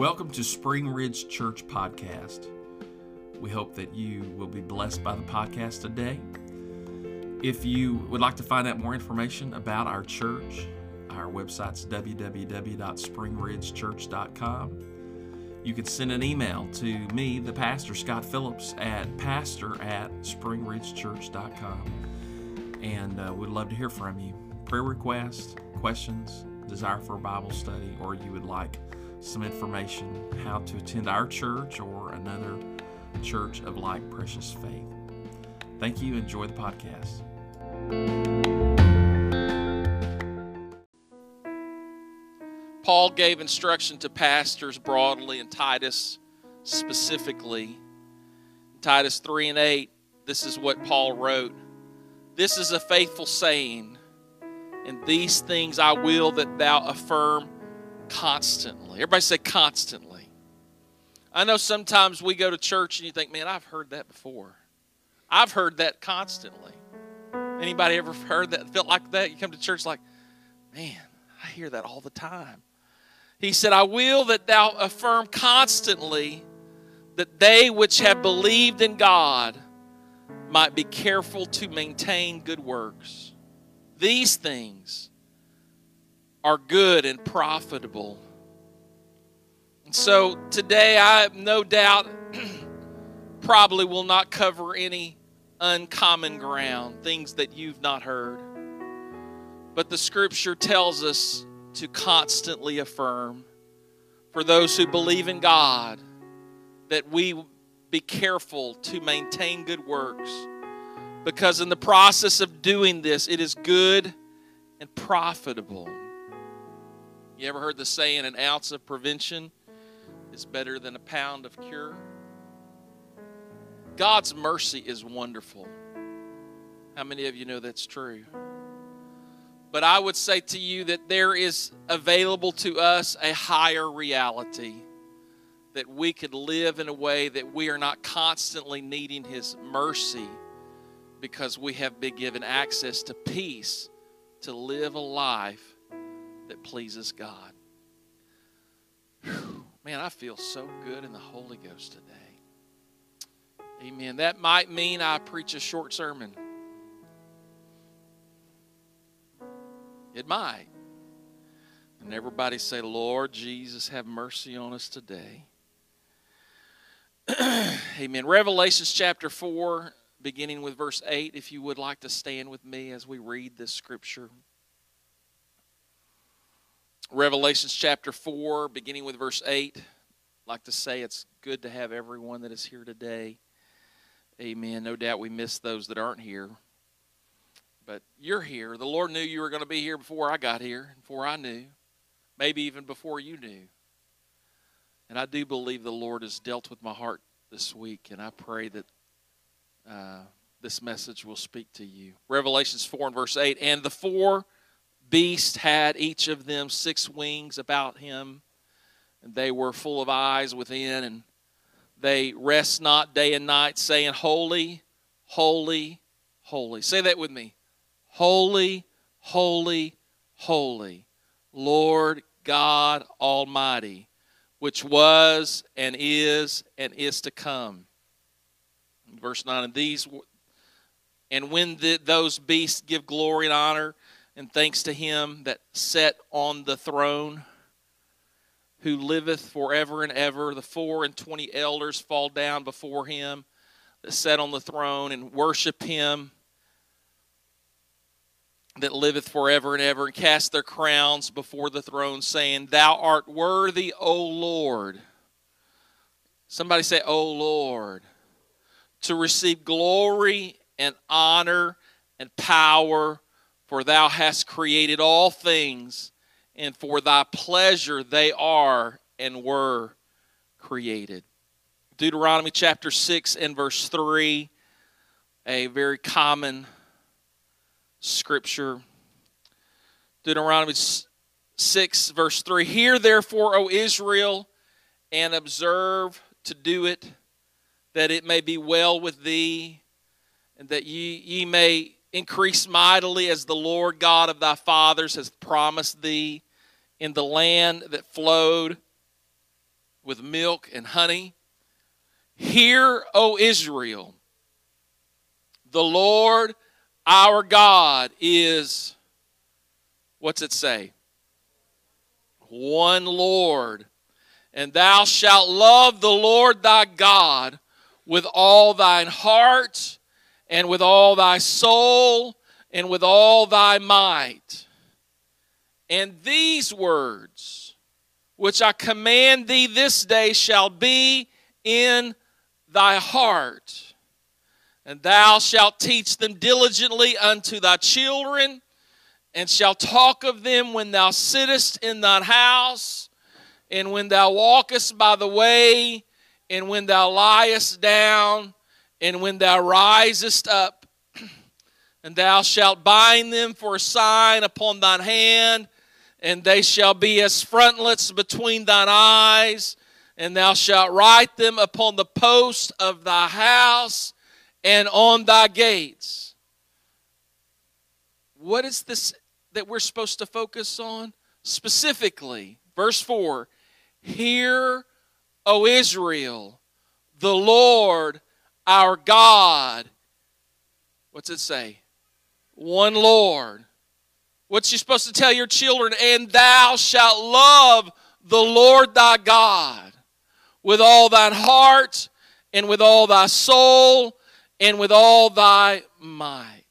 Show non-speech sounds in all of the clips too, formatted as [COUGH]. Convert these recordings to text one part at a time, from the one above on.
Welcome to Spring Ridge Church Podcast. We hope that you will be blessed by the podcast today. If you would like to find out more information about our church, our website's www.springridgechurch.com. You can send an email to me, the pastor, Scott Phillips, at pastor at springridgechurch.com. And uh, we'd love to hear from you. Prayer requests, questions, desire for a Bible study, or you would like some information how to attend our church or another church of like precious faith. Thank you. Enjoy the podcast. Paul gave instruction to pastors broadly and Titus specifically. Titus 3 and 8, this is what Paul wrote. This is a faithful saying, and these things I will that thou affirm constantly. Everybody say constantly. I know sometimes we go to church and you think, man, I've heard that before. I've heard that constantly. Anybody ever heard that, felt like that? You come to church like, man, I hear that all the time. He said, I will that thou affirm constantly that they which have believed in God might be careful to maintain good works. These things are good and profitable. And so today, I no doubt [CLEARS THROAT] probably will not cover any uncommon ground, things that you've not heard. But the scripture tells us to constantly affirm for those who believe in God that we be careful to maintain good works because in the process of doing this, it is good and profitable. You ever heard the saying, an ounce of prevention is better than a pound of cure? God's mercy is wonderful. How many of you know that's true? But I would say to you that there is available to us a higher reality that we could live in a way that we are not constantly needing His mercy because we have been given access to peace to live a life pleases God. Whew, man, I feel so good in the Holy Ghost today. Amen. That might mean I preach a short sermon. It might. And everybody say, Lord Jesus, have mercy on us today. [CLEARS THROAT] Amen. Revelations chapter 4, beginning with verse 8, if you would like to stand with me as we read this scripture. Revelations chapter 4, beginning with verse 8. I'd like to say it's good to have everyone that is here today. Amen. No doubt we miss those that aren't here. But you're here. The Lord knew you were going to be here before I got here, before I knew, maybe even before you knew. And I do believe the Lord has dealt with my heart this week, and I pray that uh, this message will speak to you. Revelations 4 and verse 8. And the four beast had each of them six wings about him, and they were full of eyes within, and they rest not day and night, saying, Holy, holy, holy. Say that with me. Holy, holy, holy, Lord God Almighty, which was and is and is to come. Verse 9, and these and when the, those beasts give glory and honor and thanks to him that sat on the throne, who liveth forever and ever. The four and twenty elders fall down before him that sat on the throne and worship him that liveth forever and ever, and cast their crowns before the throne, saying, Thou art worthy, O Lord. Somebody say, O Lord, to receive glory and honor and power for thou hast created all things, and for thy pleasure they are and were created. Deuteronomy chapter 6 and verse 3, a very common scripture. Deuteronomy 6, verse 3 Hear therefore, O Israel, and observe to do it, that it may be well with thee, and that ye, ye may increase mightily as the Lord God of thy fathers has promised thee in the land that flowed with milk and honey. Hear, O Israel, the Lord our God is, what's it say? One Lord. And thou shalt love the Lord thy God with all thine heart and with all thy soul and with all thy might. And these words, which I command thee this day, shall be in thy heart. And thou shalt teach them diligently unto thy children, and shalt talk of them when thou sittest in thine house, and when thou walkest by the way, and when thou liest down, and when thou risest up. And thou shalt bind them for a sign upon thine hand, and they shall be as frontlets between thine eyes and thou shalt write them upon the posts of thy house and on thy gates. What is this that we're supposed to focus on? Specifically, verse 4 Hear, O Israel, the Lord our God. What's it say? One Lord. What's you supposed to tell your children? And thou shalt love the Lord thy God with all thine heart and with all thy soul and with all thy might.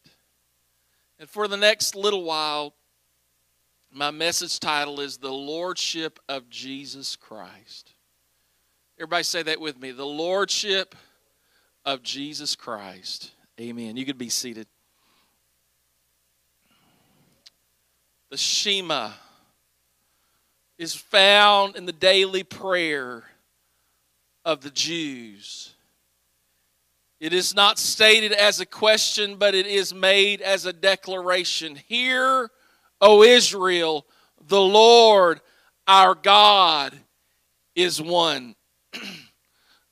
And for the next little while, my message title is The Lordship of Jesus Christ. Everybody say that with me. The Lordship of Jesus Christ. Amen. You could be seated. The Shema is found in the daily prayer of the Jews. It is not stated as a question, but it is made as a declaration. Hear, O Israel, the Lord our God is one. [CLEARS THROAT]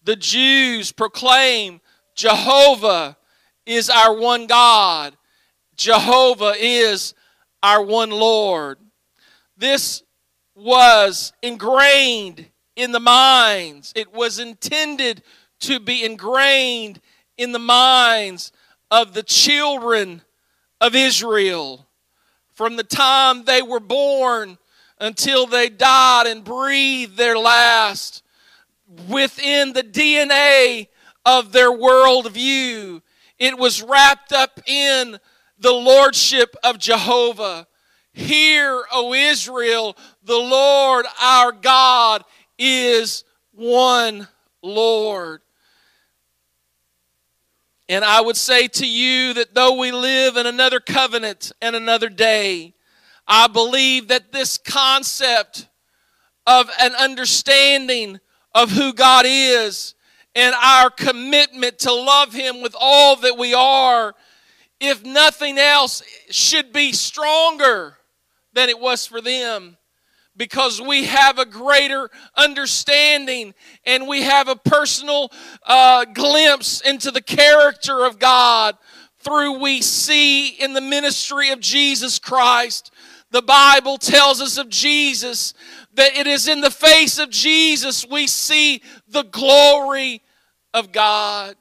the Jews proclaim Jehovah is our one God, Jehovah is our one Lord. This was ingrained in the minds. It was intended to be ingrained in the minds of the children of Israel from the time they were born until they died and breathed their last within the DNA of their worldview. It was wrapped up in the lordship of Jehovah. Hear, O Israel, the Lord our God is one Lord. And I would say to you that though we live in another covenant and another day, I believe that this concept of an understanding of who God is and our commitment to love Him with all that we are, if nothing else, should be stronger than it was for them because we have a greater understanding and we have a personal uh, glimpse into the character of God through we see in the ministry of Jesus Christ. The Bible tells us of Jesus that it is in the face of Jesus we see the glory of God.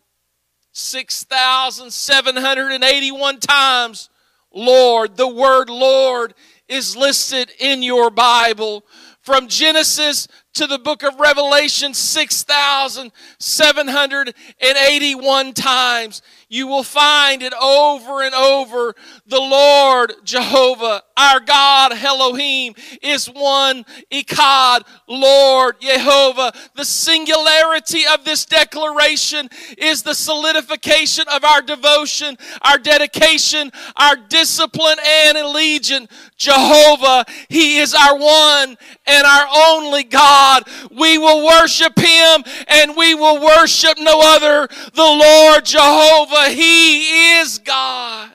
6,781 times, Lord, the word Lord is listed in your Bible. From Genesis to the book of Revelation, 6,781 times you will find it over and over. The Lord Jehovah, our God Elohim, is one Echad, Lord Jehovah. The singularity of this declaration is the solidification of our devotion, our dedication, our discipline, and allegiance. Jehovah, He is our one and our only God. We will worship Him and we will worship no other. The Lord Jehovah Jehovah, He is God.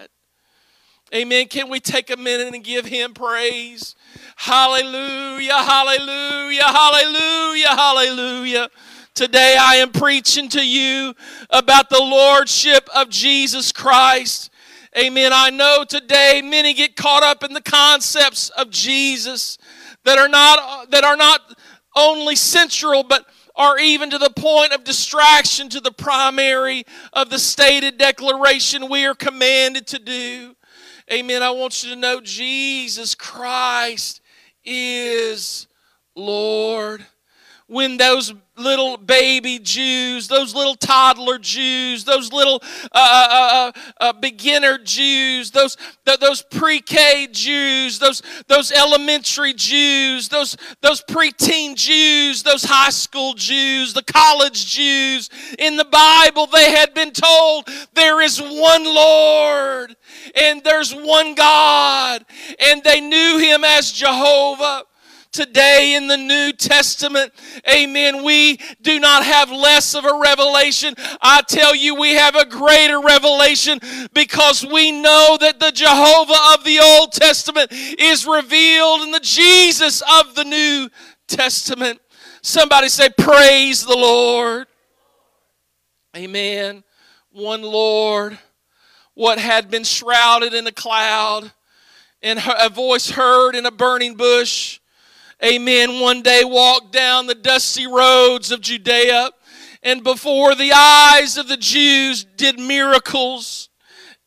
Amen. Can we take a minute and give Him praise? Hallelujah, hallelujah, hallelujah, hallelujah. Today I am preaching to you about the Lordship of Jesus Christ. Amen. I know today many get caught up in the concepts of Jesus that are not that are not only central, but are even to the point of distraction to the primary of the stated declaration we are commanded to do. Amen. I want you to know Jesus Christ is Lord. When those little baby Jews, those little toddler Jews, those little uh, uh, uh, uh beginner Jews, those those pre-K Jews, those those elementary Jews, those those preteen Jews, those high school Jews, the college Jews. In the Bible, they had been told there is one Lord and there's one God, and they knew Him as Jehovah today in the New Testament. Amen. We do not have less of a revelation. I tell you, we have a greater revelation because we know that the Jehovah of the Old Testament is revealed in the Jesus of the New Testament. Somebody say, Praise the Lord. Amen. One Lord. What had been shrouded in a cloud and a voice heard in a burning bush amen, one day walked down the dusty roads of Judea and before the eyes of the Jews did miracles.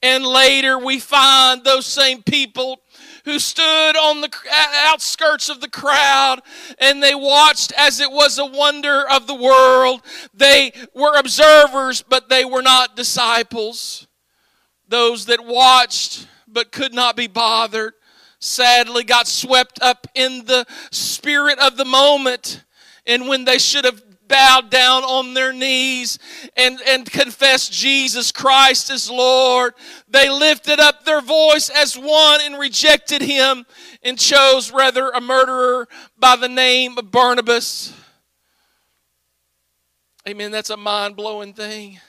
And later we find those same people who stood on the outskirts of the crowd and they watched as it was a wonder of the world. They were observers, but they were not disciples. Those that watched but could not be bothered sadly got swept up in the spirit of the moment. And when they should have bowed down on their knees and, and confessed Jesus Christ as Lord, they lifted up their voice as one and rejected him and chose rather a murderer by the name of Barabbas. Amen. That's a mind blowing thing.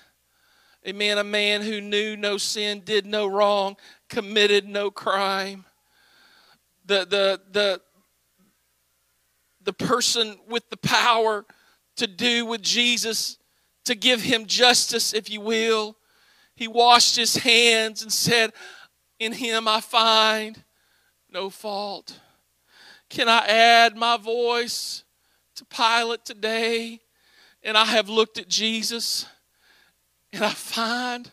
Amen. A man who knew no sin, did no wrong, committed no crime the, the, the, the person with the power to do with Jesus, to give him justice, if you will. He washed his hands and said, In him I find no fault. Can I add my voice to Pilate today? And I have looked at Jesus and I find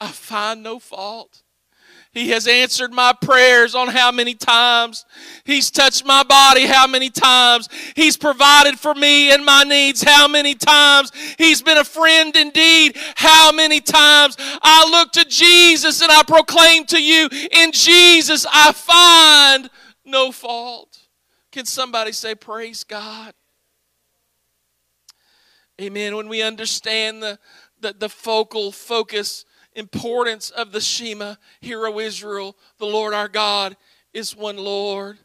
I find no fault. He has answered my prayers on how many times. He's touched my body how many times. He's provided for me and my needs how many times. He's been a friend indeed how many times. I look to Jesus and I proclaim to you, in Jesus I find no fault. Can somebody say, Praise God? Amen. When we understand the, the, the focal focus importance of the Shema, Hear, O Israel, the Lord our God is one Lord.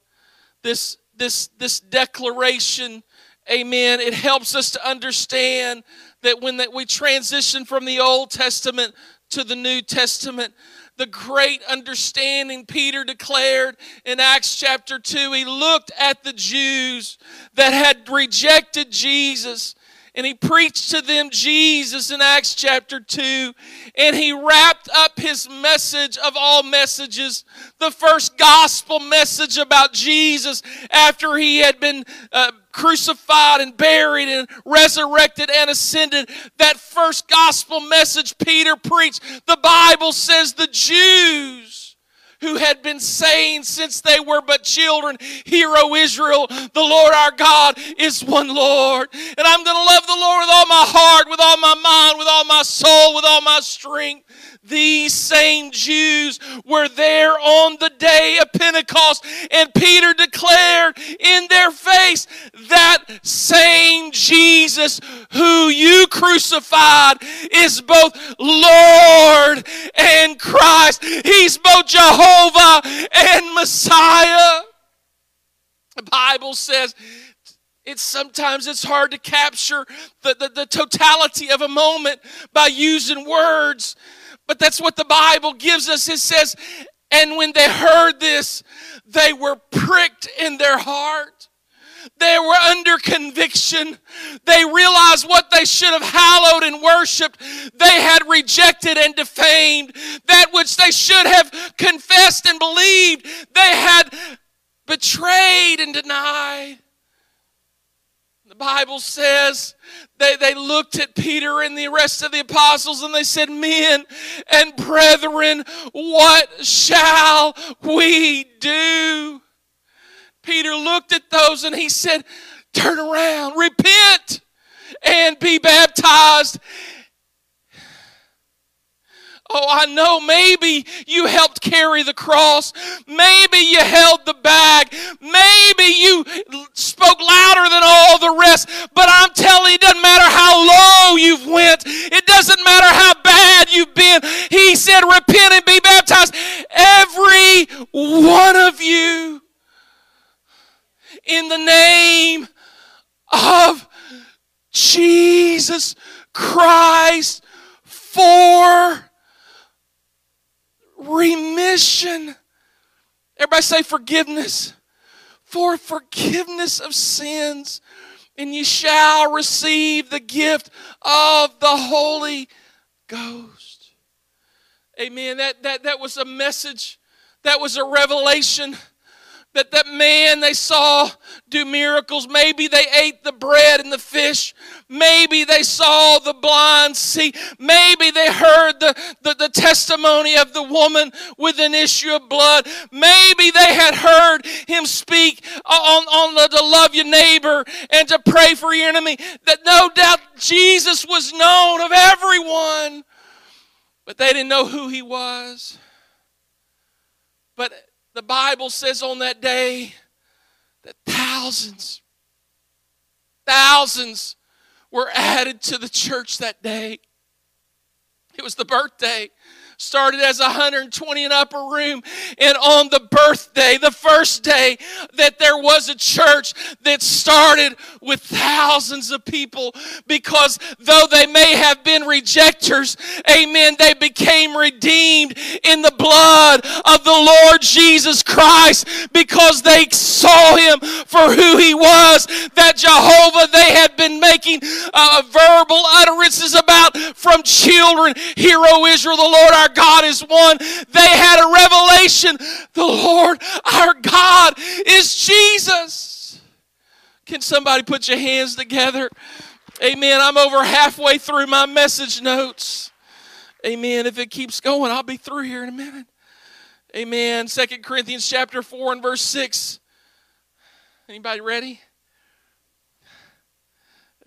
This, this, this declaration, amen, it helps us to understand that when that we transition from the Old Testament to the New Testament, the great understanding Peter declared in Acts chapter 2. He looked at the Jews that had rejected Jesus and he preached to them Jesus in Acts chapter 2. And he wrapped up his message of all messages, the first gospel message about Jesus after he had been uh, crucified and buried and resurrected and ascended. That first gospel message Peter preached, the Bible says the Jews who had been saying since they were but children, Hear, O Israel, the Lord our God is one Lord. And I'm going to love the Lord with all my heart, with all my mind, with all my soul, with all my strength. These same Jews were there on the day of Pentecost, and Peter declared in their face that same Jesus who you crucified is both Lord and Christ. He's both Jehovah and Messiah. The Bible says it's sometimes it's hard to capture the, the, the, totality of a moment by using words but that's what the Bible gives us. It says, and when they heard this, they were pricked in their heart. They were under conviction. They realized what they should have hallowed and worshiped. They had rejected and defamed. That which they should have confessed and believed. They had betrayed and denied. Bible says they, they looked at Peter and the rest of the apostles and they said, Men and brethren, what shall we do? Peter looked at those and he said, Turn around, repent, and be baptized Oh, I know maybe you helped carry the cross. Maybe you held the bag. Maybe you spoke louder than all the rest. But I'm telling you, it doesn't matter how low you've went. It doesn't matter how bad you've been. He said, repent and be baptized. Every one of you in the name of Jesus Christ for remission. Everybody say forgiveness. For forgiveness of sins, and ye shall receive the gift of the Holy Ghost. Amen. That, that, that was a message, that was a revelation that that man they saw do miracles maybe they ate the bread and the fish maybe they saw the blind see maybe they heard the, the, the testimony of the woman with an issue of blood maybe they had heard him speak on, on the, to love your neighbor and to pray for your enemy that no doubt jesus was known of everyone but they didn't know who he was. But the Bible says on that day that thousands, thousands were added to the church that day. It was the birthday started as 120 in upper room. And on the birthday the first day that there was a church that started with thousands of people because though they may have been rejectors amen they became redeemed in the blood of the Lord Jesus Christ because they saw him for who he was that Jehovah they had been making uh, verbal utterances about from children Hero Israel the Lord our our God is one. They had a revelation. The Lord our God is Jesus. Can somebody put your hands together? Amen. I'm over halfway through my message notes. Amen. If it keeps going, I'll be through here in a minute. Amen. Second Corinthians chapter 4 and verse 6. Anybody ready?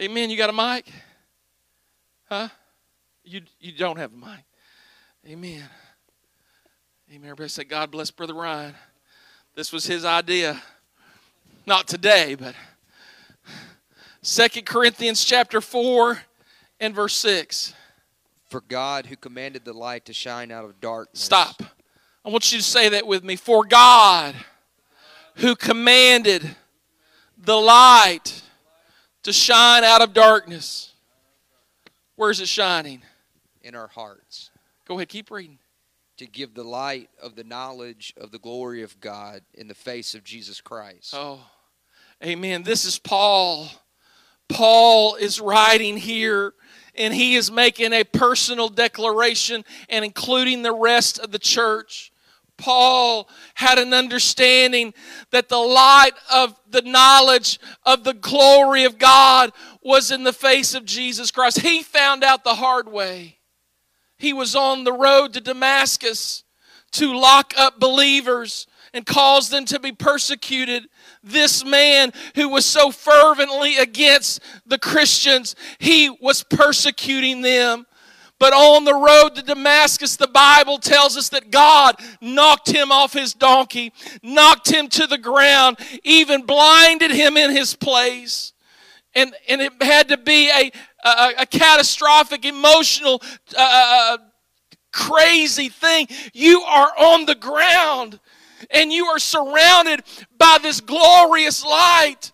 Amen. You got a mic? Huh? You you don't have a mic. Amen. Amen. Everybody say, God bless Brother Ryan. This was his idea. Not today, but Second Corinthians chapter 4 and verse 6. For God who commanded the light to shine out of darkness. Stop. I want you to say that with me. For God who commanded the light to shine out of darkness. Where's it shining? In our hearts. Go ahead, keep reading. To give the light of the knowledge of the glory of God in the face of Jesus Christ. Oh, amen. This is Paul. Paul is writing here and he is making a personal declaration and including the rest of the church. Paul had an understanding that the light of the knowledge of the glory of God was in the face of Jesus Christ. He found out the hard way. He was on the road to Damascus to lock up believers and cause them to be persecuted. This man who was so fervently against the Christians, he was persecuting them. But on the road to Damascus, the Bible tells us that God knocked him off his donkey, knocked him to the ground, even blinded him in his place. And, and it had to be a, a, a catastrophic, emotional, uh, uh, uh, crazy thing. You are on the ground and you are surrounded by this glorious light.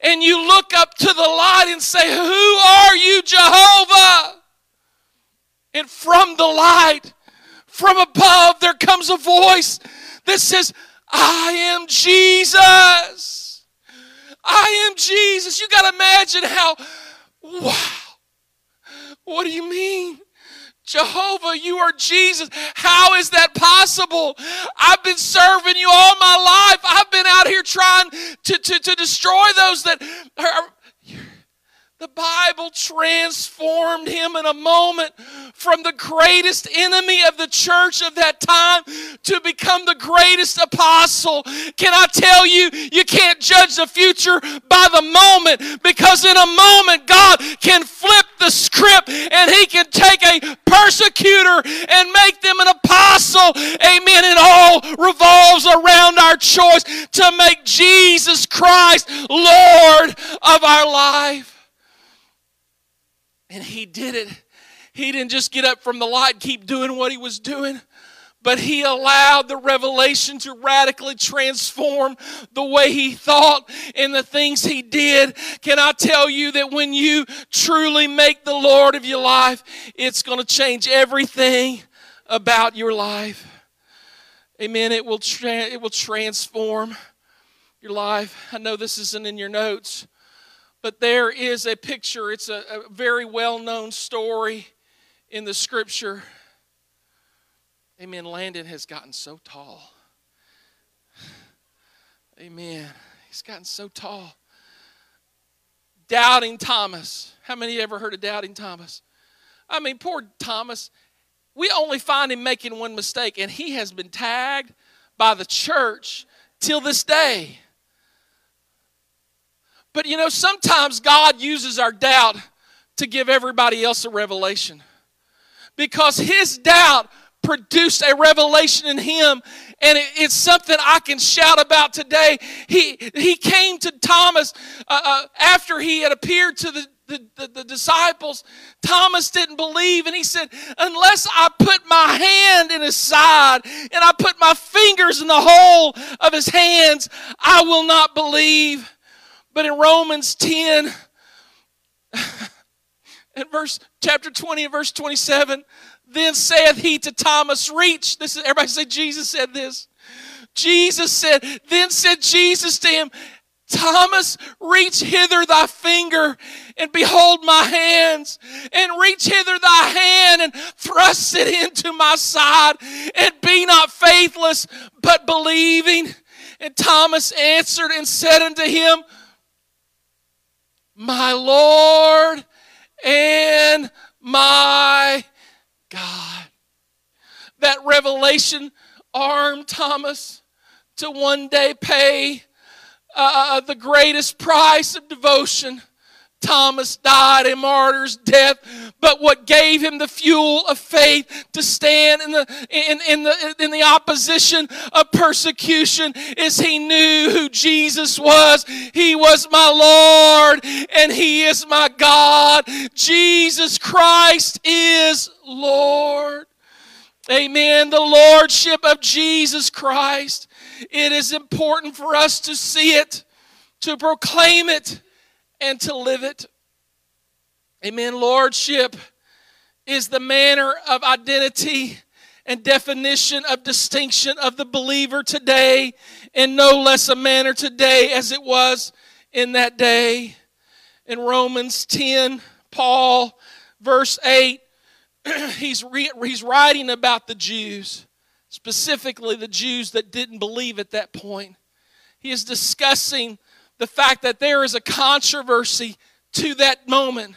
And you look up to the light and say, Who are you, Jehovah? And from the light, from above, there comes a voice that says, I am Jesus. I am Jesus. You got to imagine how, wow. What do you mean? Jehovah, you are Jesus. How is that possible? I've been serving you all my life. I've been out here trying to, to, to destroy those that are. The Bible transformed him in a moment from the greatest enemy of the church of that time to become the greatest apostle. Can I tell you, you can't judge the future by the moment because in a moment God can flip the script and he can take a persecutor and make them an apostle. Amen. It all revolves around our choice to make Jesus Christ Lord of our life. And he did it. He didn't just get up from the light, keep doing what he was doing, but he allowed the revelation to radically transform the way he thought and the things he did. Can I tell you that when you truly make the Lord of your life, it's going to change everything about your life? Amen. It will, tra- it will transform your life. I know this isn't in your notes, but there is a picture. It's a, a very well known story in the scripture. Amen. Landon has gotten so tall. Amen. He's gotten so tall. Doubting Thomas. How many ever heard of Doubting Thomas? I mean, poor Thomas. We only find him making one mistake, and he has been tagged by the church till this day. But you know, sometimes God uses our doubt to give everybody else a revelation. Because his doubt produced a revelation in him and it, it's something i can shout about today. He, he came to thomas uh, uh, after he had appeared to the, the, the, the, disciples. Thomas didn't believe and he said unless i put my hand in his side and i put my fingers in the hole of his hands i will not believe. But in Romans 10, [LAUGHS] in verse chapter 20 and verse 27, then saith he to Thomas, Reach. This is everybody say Jesus said this. Jesus said, then said Jesus to him, Thomas, reach hither thy finger and behold my hands, and reach hither thy hand and thrust it into my side, and be not faithless, but believing. And Thomas answered and said unto him, my Lord and my God. That revelation armed Thomas to one day pay uh, the greatest price of devotion Thomas died a martyr's death, but what gave him the fuel of faith to stand in the, in, in, the, in the opposition of persecution is he knew who Jesus was. He was my Lord and he is my God. Jesus Christ is Lord. Amen. The Lordship of Jesus Christ. It is important for us to see it, to proclaim it and to live it. Amen. Lordship is the manner of identity and definition of distinction of the believer today, and no less a manner today as it was in that day. In Romans 10, Paul, verse 8, [CLEARS THROAT] he's, re- he's writing about the Jews, specifically the Jews that didn't believe at that point. He is discussing the fact that there is a controversy to that moment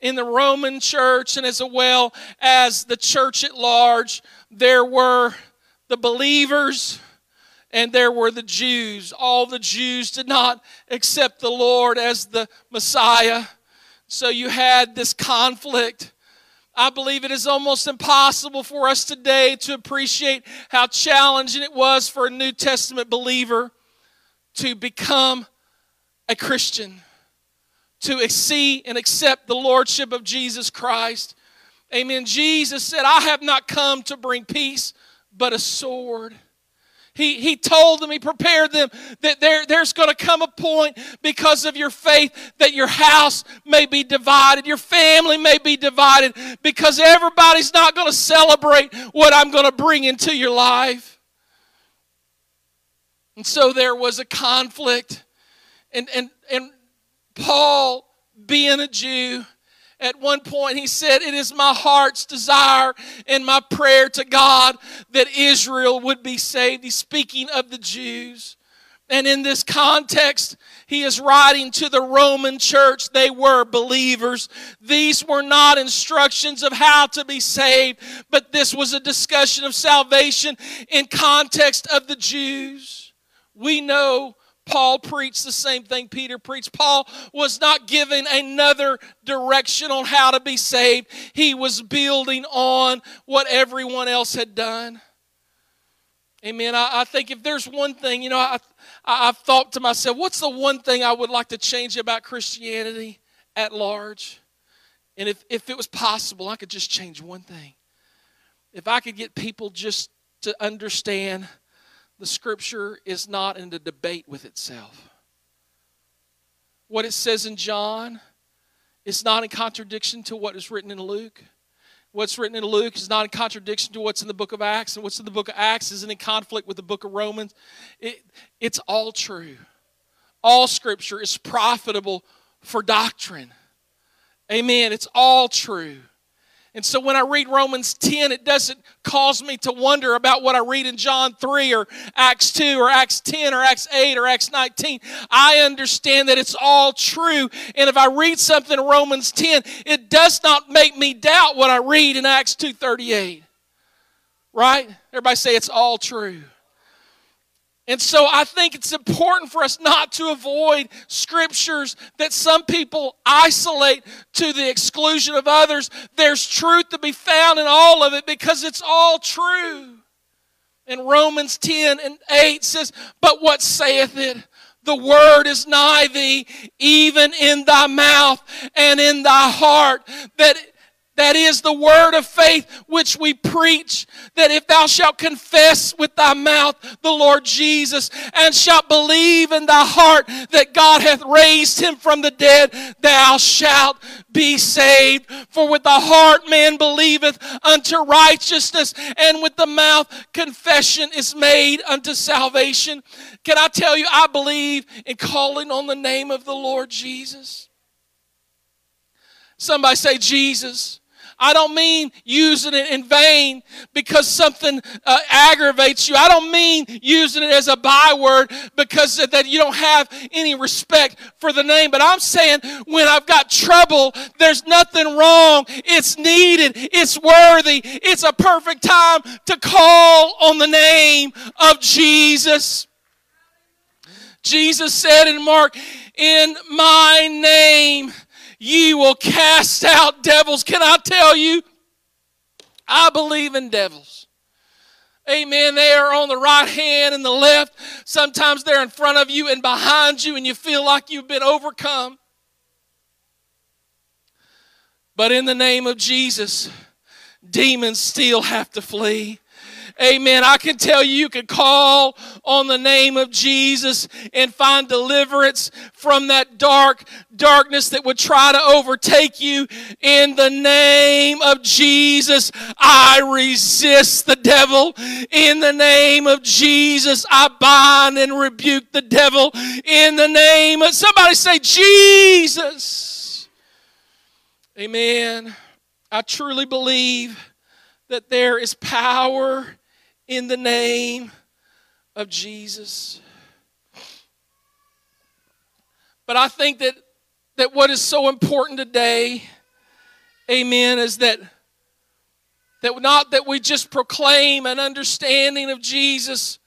in the Roman church and as well as the church at large. There were the believers and there were the Jews. All the Jews did not accept the Lord as the Messiah. So you had this conflict. I believe it is almost impossible for us today to appreciate how challenging it was for a New Testament believer to become a Christian, to see and accept the Lordship of Jesus Christ. Amen. Jesus said, I have not come to bring peace, but a sword. He, he told them, he prepared them that there, there's going to come a point because of your faith that your house may be divided, your family may be divided, because everybody's not going to celebrate what I'm going to bring into your life. And so there was a conflict and, and, and Paul, being a Jew, at one point he said, It is my heart's desire and my prayer to God that Israel would be saved. He's speaking of the Jews. And in this context, he is writing to the Roman church. They were believers. These were not instructions of how to be saved, but this was a discussion of salvation in context of the Jews. We know Paul preached the same thing Peter preached. Paul was not giving another direction on how to be saved, he was building on what everyone else had done. Amen. I, I think if there's one thing, you know, I, I, I've thought to myself, what's the one thing I would like to change about Christianity at large? And if, if it was possible, I could just change one thing. If I could get people just to understand the scripture is not in a debate with itself. What it says in John is not in contradiction to what is written in Luke. What's written in Luke is not in contradiction to what's in the book of Acts, and what's in the book of Acts isn't in conflict with the book of Romans. It, it's all true. All scripture is profitable for doctrine. Amen. It's all true. And so when I read Romans 10, it doesn't cause me to wonder about what I read in John 3 or Acts 2 or Acts 10 or Acts 8 or Acts 19. I understand that it's all true. And if I read something in Romans 10, it does not make me doubt what I read in Acts 2:38. Right? Everybody say it's all true. And so I think it's important for us not to avoid scriptures that some people isolate to the exclusion of others. There's truth to be found in all of it because it's all true. And Romans 10 and 8 says, But what saith it? The word is nigh thee, even in thy mouth and in thy heart, that that is the word of faith which we preach. That if thou shalt confess with thy mouth the Lord Jesus and shalt believe in thy heart that God hath raised him from the dead, thou shalt be saved. For with the heart man believeth unto righteousness, and with the mouth confession is made unto salvation. Can I tell you, I believe in calling on the name of the Lord Jesus. Somebody say, Jesus. I don't mean using it in vain because something uh, aggravates you. I don't mean using it as a byword because that you don't have any respect for the name. But I'm saying when I've got trouble, there's nothing wrong. It's needed. It's worthy. It's a perfect time to call on the name of Jesus. Jesus said in Mark, in my name, Ye will cast out devils. Can I tell you? I believe in devils. Amen. They are on the right hand and the left. Sometimes they're in front of you and behind you, and you feel like you've been overcome. But in the name of Jesus, demons still have to flee. Amen. I can tell you, you can call on the name of Jesus and find deliverance from that dark darkness that would try to overtake you. In the name of Jesus, I resist the devil. In the name of Jesus, I bind and rebuke the devil. In the name of somebody say, Jesus. Amen. I truly believe that there is power in the name of Jesus. But I think that, that what is so important today, amen, is that, that not that we just proclaim an understanding of Jesus,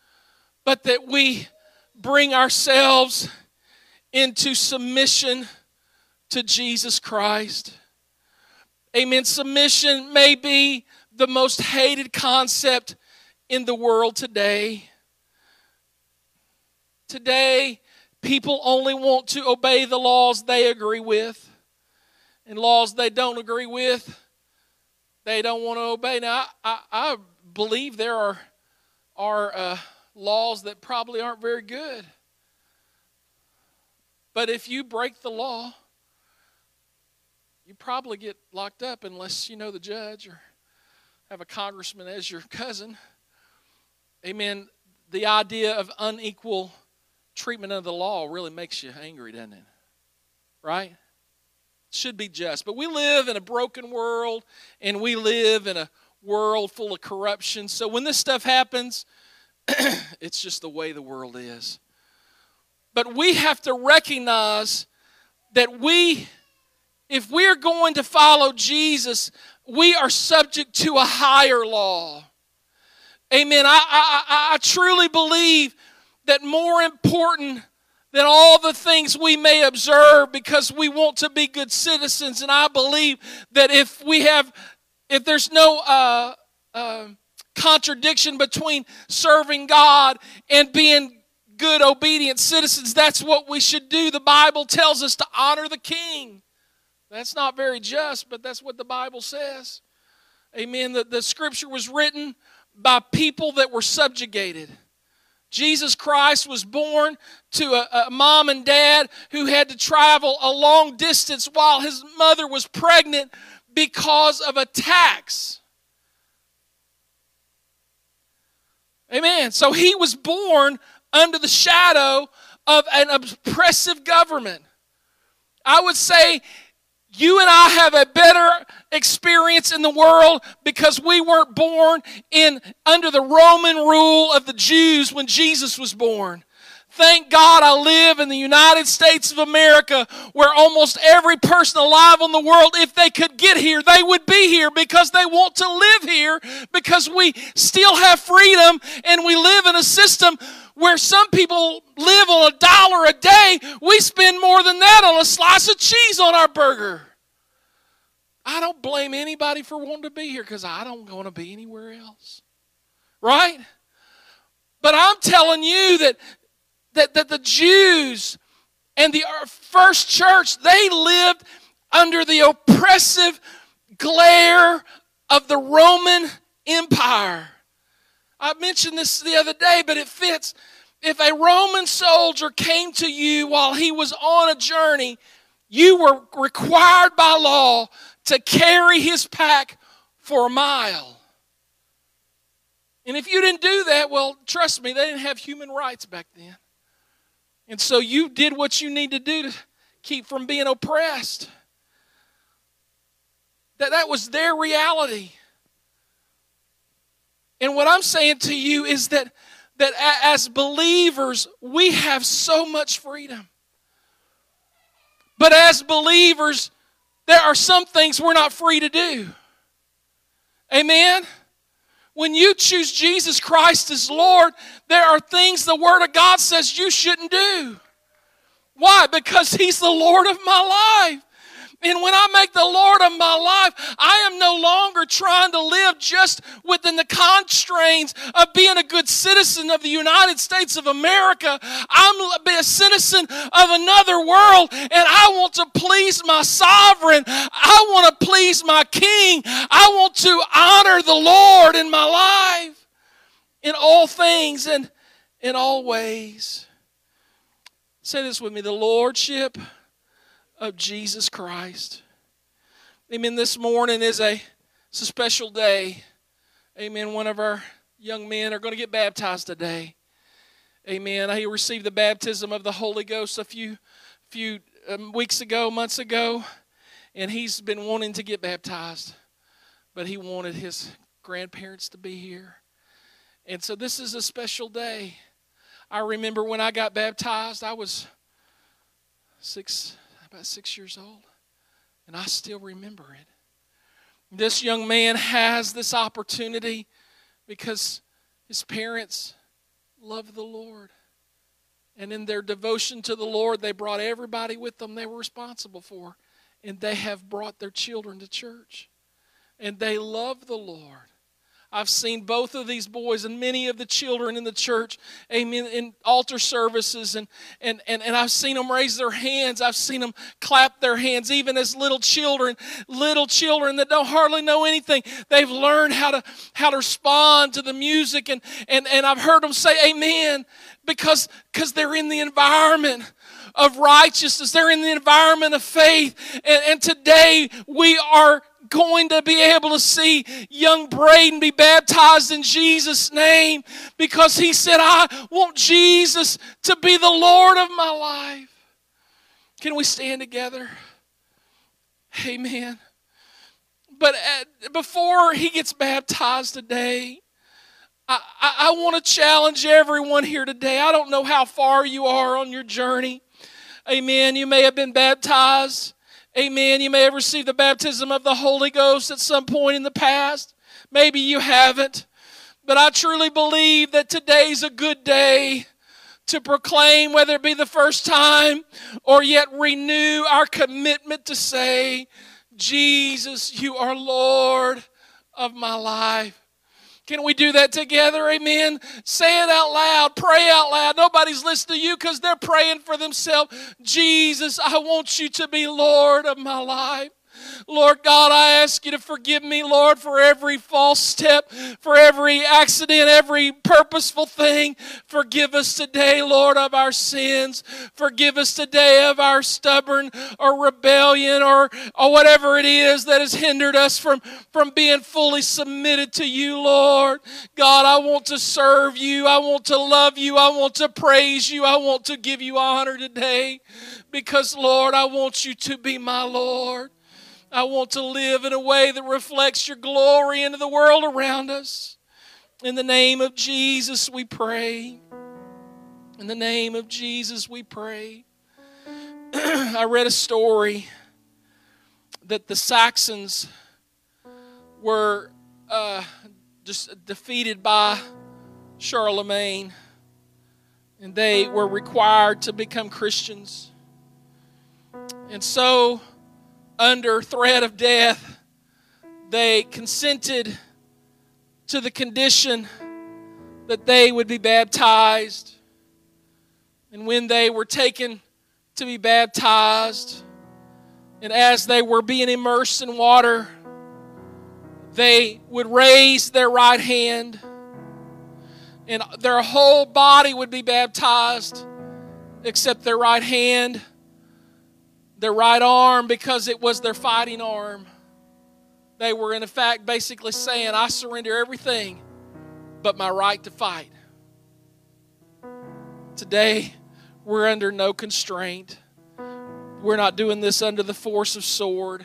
but that we bring ourselves into submission to Jesus Christ. Amen. Submission may be the most hated concept in the world today. Today, people only want to obey the laws they agree with, and laws they don't agree with, they don't want to obey. Now, I, I, I believe there are, are uh, laws that probably aren't very good. But if you break the law, you probably get locked up unless you know the judge or have a congressman as your cousin amen, the idea of unequal treatment of the law really makes you angry, doesn't it? Right? It should be just. But we live in a broken world and we live in a world full of corruption. So when this stuff happens, [CLEARS THROAT] it's just the way the world is. But we have to recognize that we, if we're going to follow Jesus, we are subject to a higher law. Amen. I, I, I truly believe that more important than all the things we may observe because we want to be good citizens. And I believe that if we have, if there's no uh, uh, contradiction between serving God and being good, obedient citizens, that's what we should do. The Bible tells us to honor the king. That's not very just, but that's what the Bible says. Amen. The, the scripture was written by people that were subjugated. Jesus Christ was born to a, a, mom and dad who had to travel a long distance while his mother was pregnant because of a tax. Amen. So he was born under the shadow of an oppressive government. I would say you and I have a better experience in the world because we weren't born in under the Roman rule of the Jews when Jesus was born. Thank God I live in the United States of America where almost every person alive on the world, if they could get here, they would be here because they want to live here because we still have freedom and we live in a system where some people live on a dollar a day. We spend more than that on a slice of cheese on our burger. I don't blame anybody for wanting to be here because I don't want to be anywhere else. Right? But I'm telling you that that, that the Jews and the uh, first church, they lived under the oppressive glare of the Roman Empire. I mentioned this the other day, but it fits. If a Roman soldier came to you while he was on a journey, you were required by law to carry his pack for a mile. And if you didn't do that, well, trust me, they didn't have human rights back then. And so you did what you need to do to keep from being oppressed. That, that was their reality. And what I'm saying to you is that, that as believers, we have so much freedom. But as believers, there are some things we're not free to do. Amen? When you choose Jesus Christ as Lord, there are things the Word of God says you shouldn't do. Why? Because He's the Lord of my life. And when I make the Lord of my life, I am no longer trying to live just within the constraints of being a good citizen of the United States of America. I'm a citizen of another world, and I want to please my sovereign. I want to please my king. I want to honor the Lord in my life in all things and in all ways. Say this with me the Lordship of Jesus Christ. Amen. This morning is a, it's a special day. Amen. One of our young men are going to get baptized today. Amen. He received the baptism of the Holy Ghost a few few um, weeks ago, months ago, and he's been wanting to get baptized, but he wanted his grandparents to be here. And so this is a special day. I remember when I got baptized, I was six, about six years old, and I still remember it. This young man has this opportunity because his parents love the Lord. And in their devotion to the Lord, they brought everybody with them they were responsible for. And they have brought their children to church. And they love the Lord. I've seen both of these boys and many of the children in the church, amen, in altar services, and, and, and, and I've seen them raise their hands. I've seen them clap their hands, even as little children, little children that don't hardly know anything. They've learned how to, how to respond to the music, and, and, and I've heard them say amen because because they're in the environment of righteousness, they're in the environment of faith. And, and today we are going to be able to see young Braden be baptized in Jesus' name because he said, I want Jesus to be the Lord of my life. Can we stand together? Amen. But at, before he gets baptized today, I, I, I want to challenge everyone here today. I don't know how far you are on your journey. Amen. You may have been baptized. Amen. You may have received the baptism of the Holy Ghost at some point in the past. Maybe you haven't. But I truly believe that today's a good day to proclaim, whether it be the first time or yet renew our commitment to say, Jesus, you are Lord of my life. Can we do that together? Amen. Say it out loud. Pray out loud. Nobody's listening to you because they're praying for themselves. Jesus, I want you to be Lord of my life. Lord God, I ask you to forgive me, Lord, for every false step, for every accident, every purposeful thing. Forgive us today, Lord, of our sins. Forgive us today of our stubborn or rebellion or, or whatever it is that has hindered us from, from being fully submitted to you, Lord. God, I want to serve you. I want to love you. I want to praise you. I want to give you honor today because, Lord, I want you to be my Lord. I want to live in a way that reflects your glory into the world around us. In the name of Jesus, we pray. In the name of Jesus, we pray. [CLEARS THROAT] I read a story that the Saxons were uh, just defeated by Charlemagne, and they were required to become Christians. And so, under threat of death, they consented to the condition that they would be baptized. And when they were taken to be baptized, and as they were being immersed in water, they would raise their right hand, and their whole body would be baptized except their right hand their right arm because it was their fighting arm. They were, in fact, basically saying, I surrender everything but my right to fight. Today, we're under no constraint. We're not doing this under the force of sword.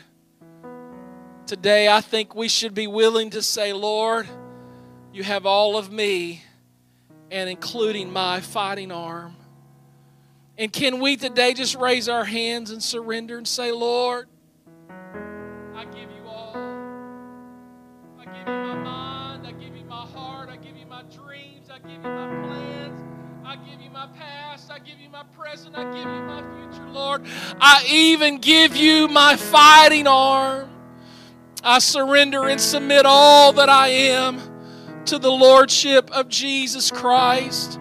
Today, I think we should be willing to say, Lord, you have all of me, and including my fighting arm. And can we today just raise our hands and surrender and say, Lord, I give you all. I give you my mind. I give you my heart. I give you my dreams. I give you my plans. I give you my past. I give you my present. I give you my future, Lord. I even give you my fighting arm. I surrender and submit all that I am to the Lordship of Jesus Christ.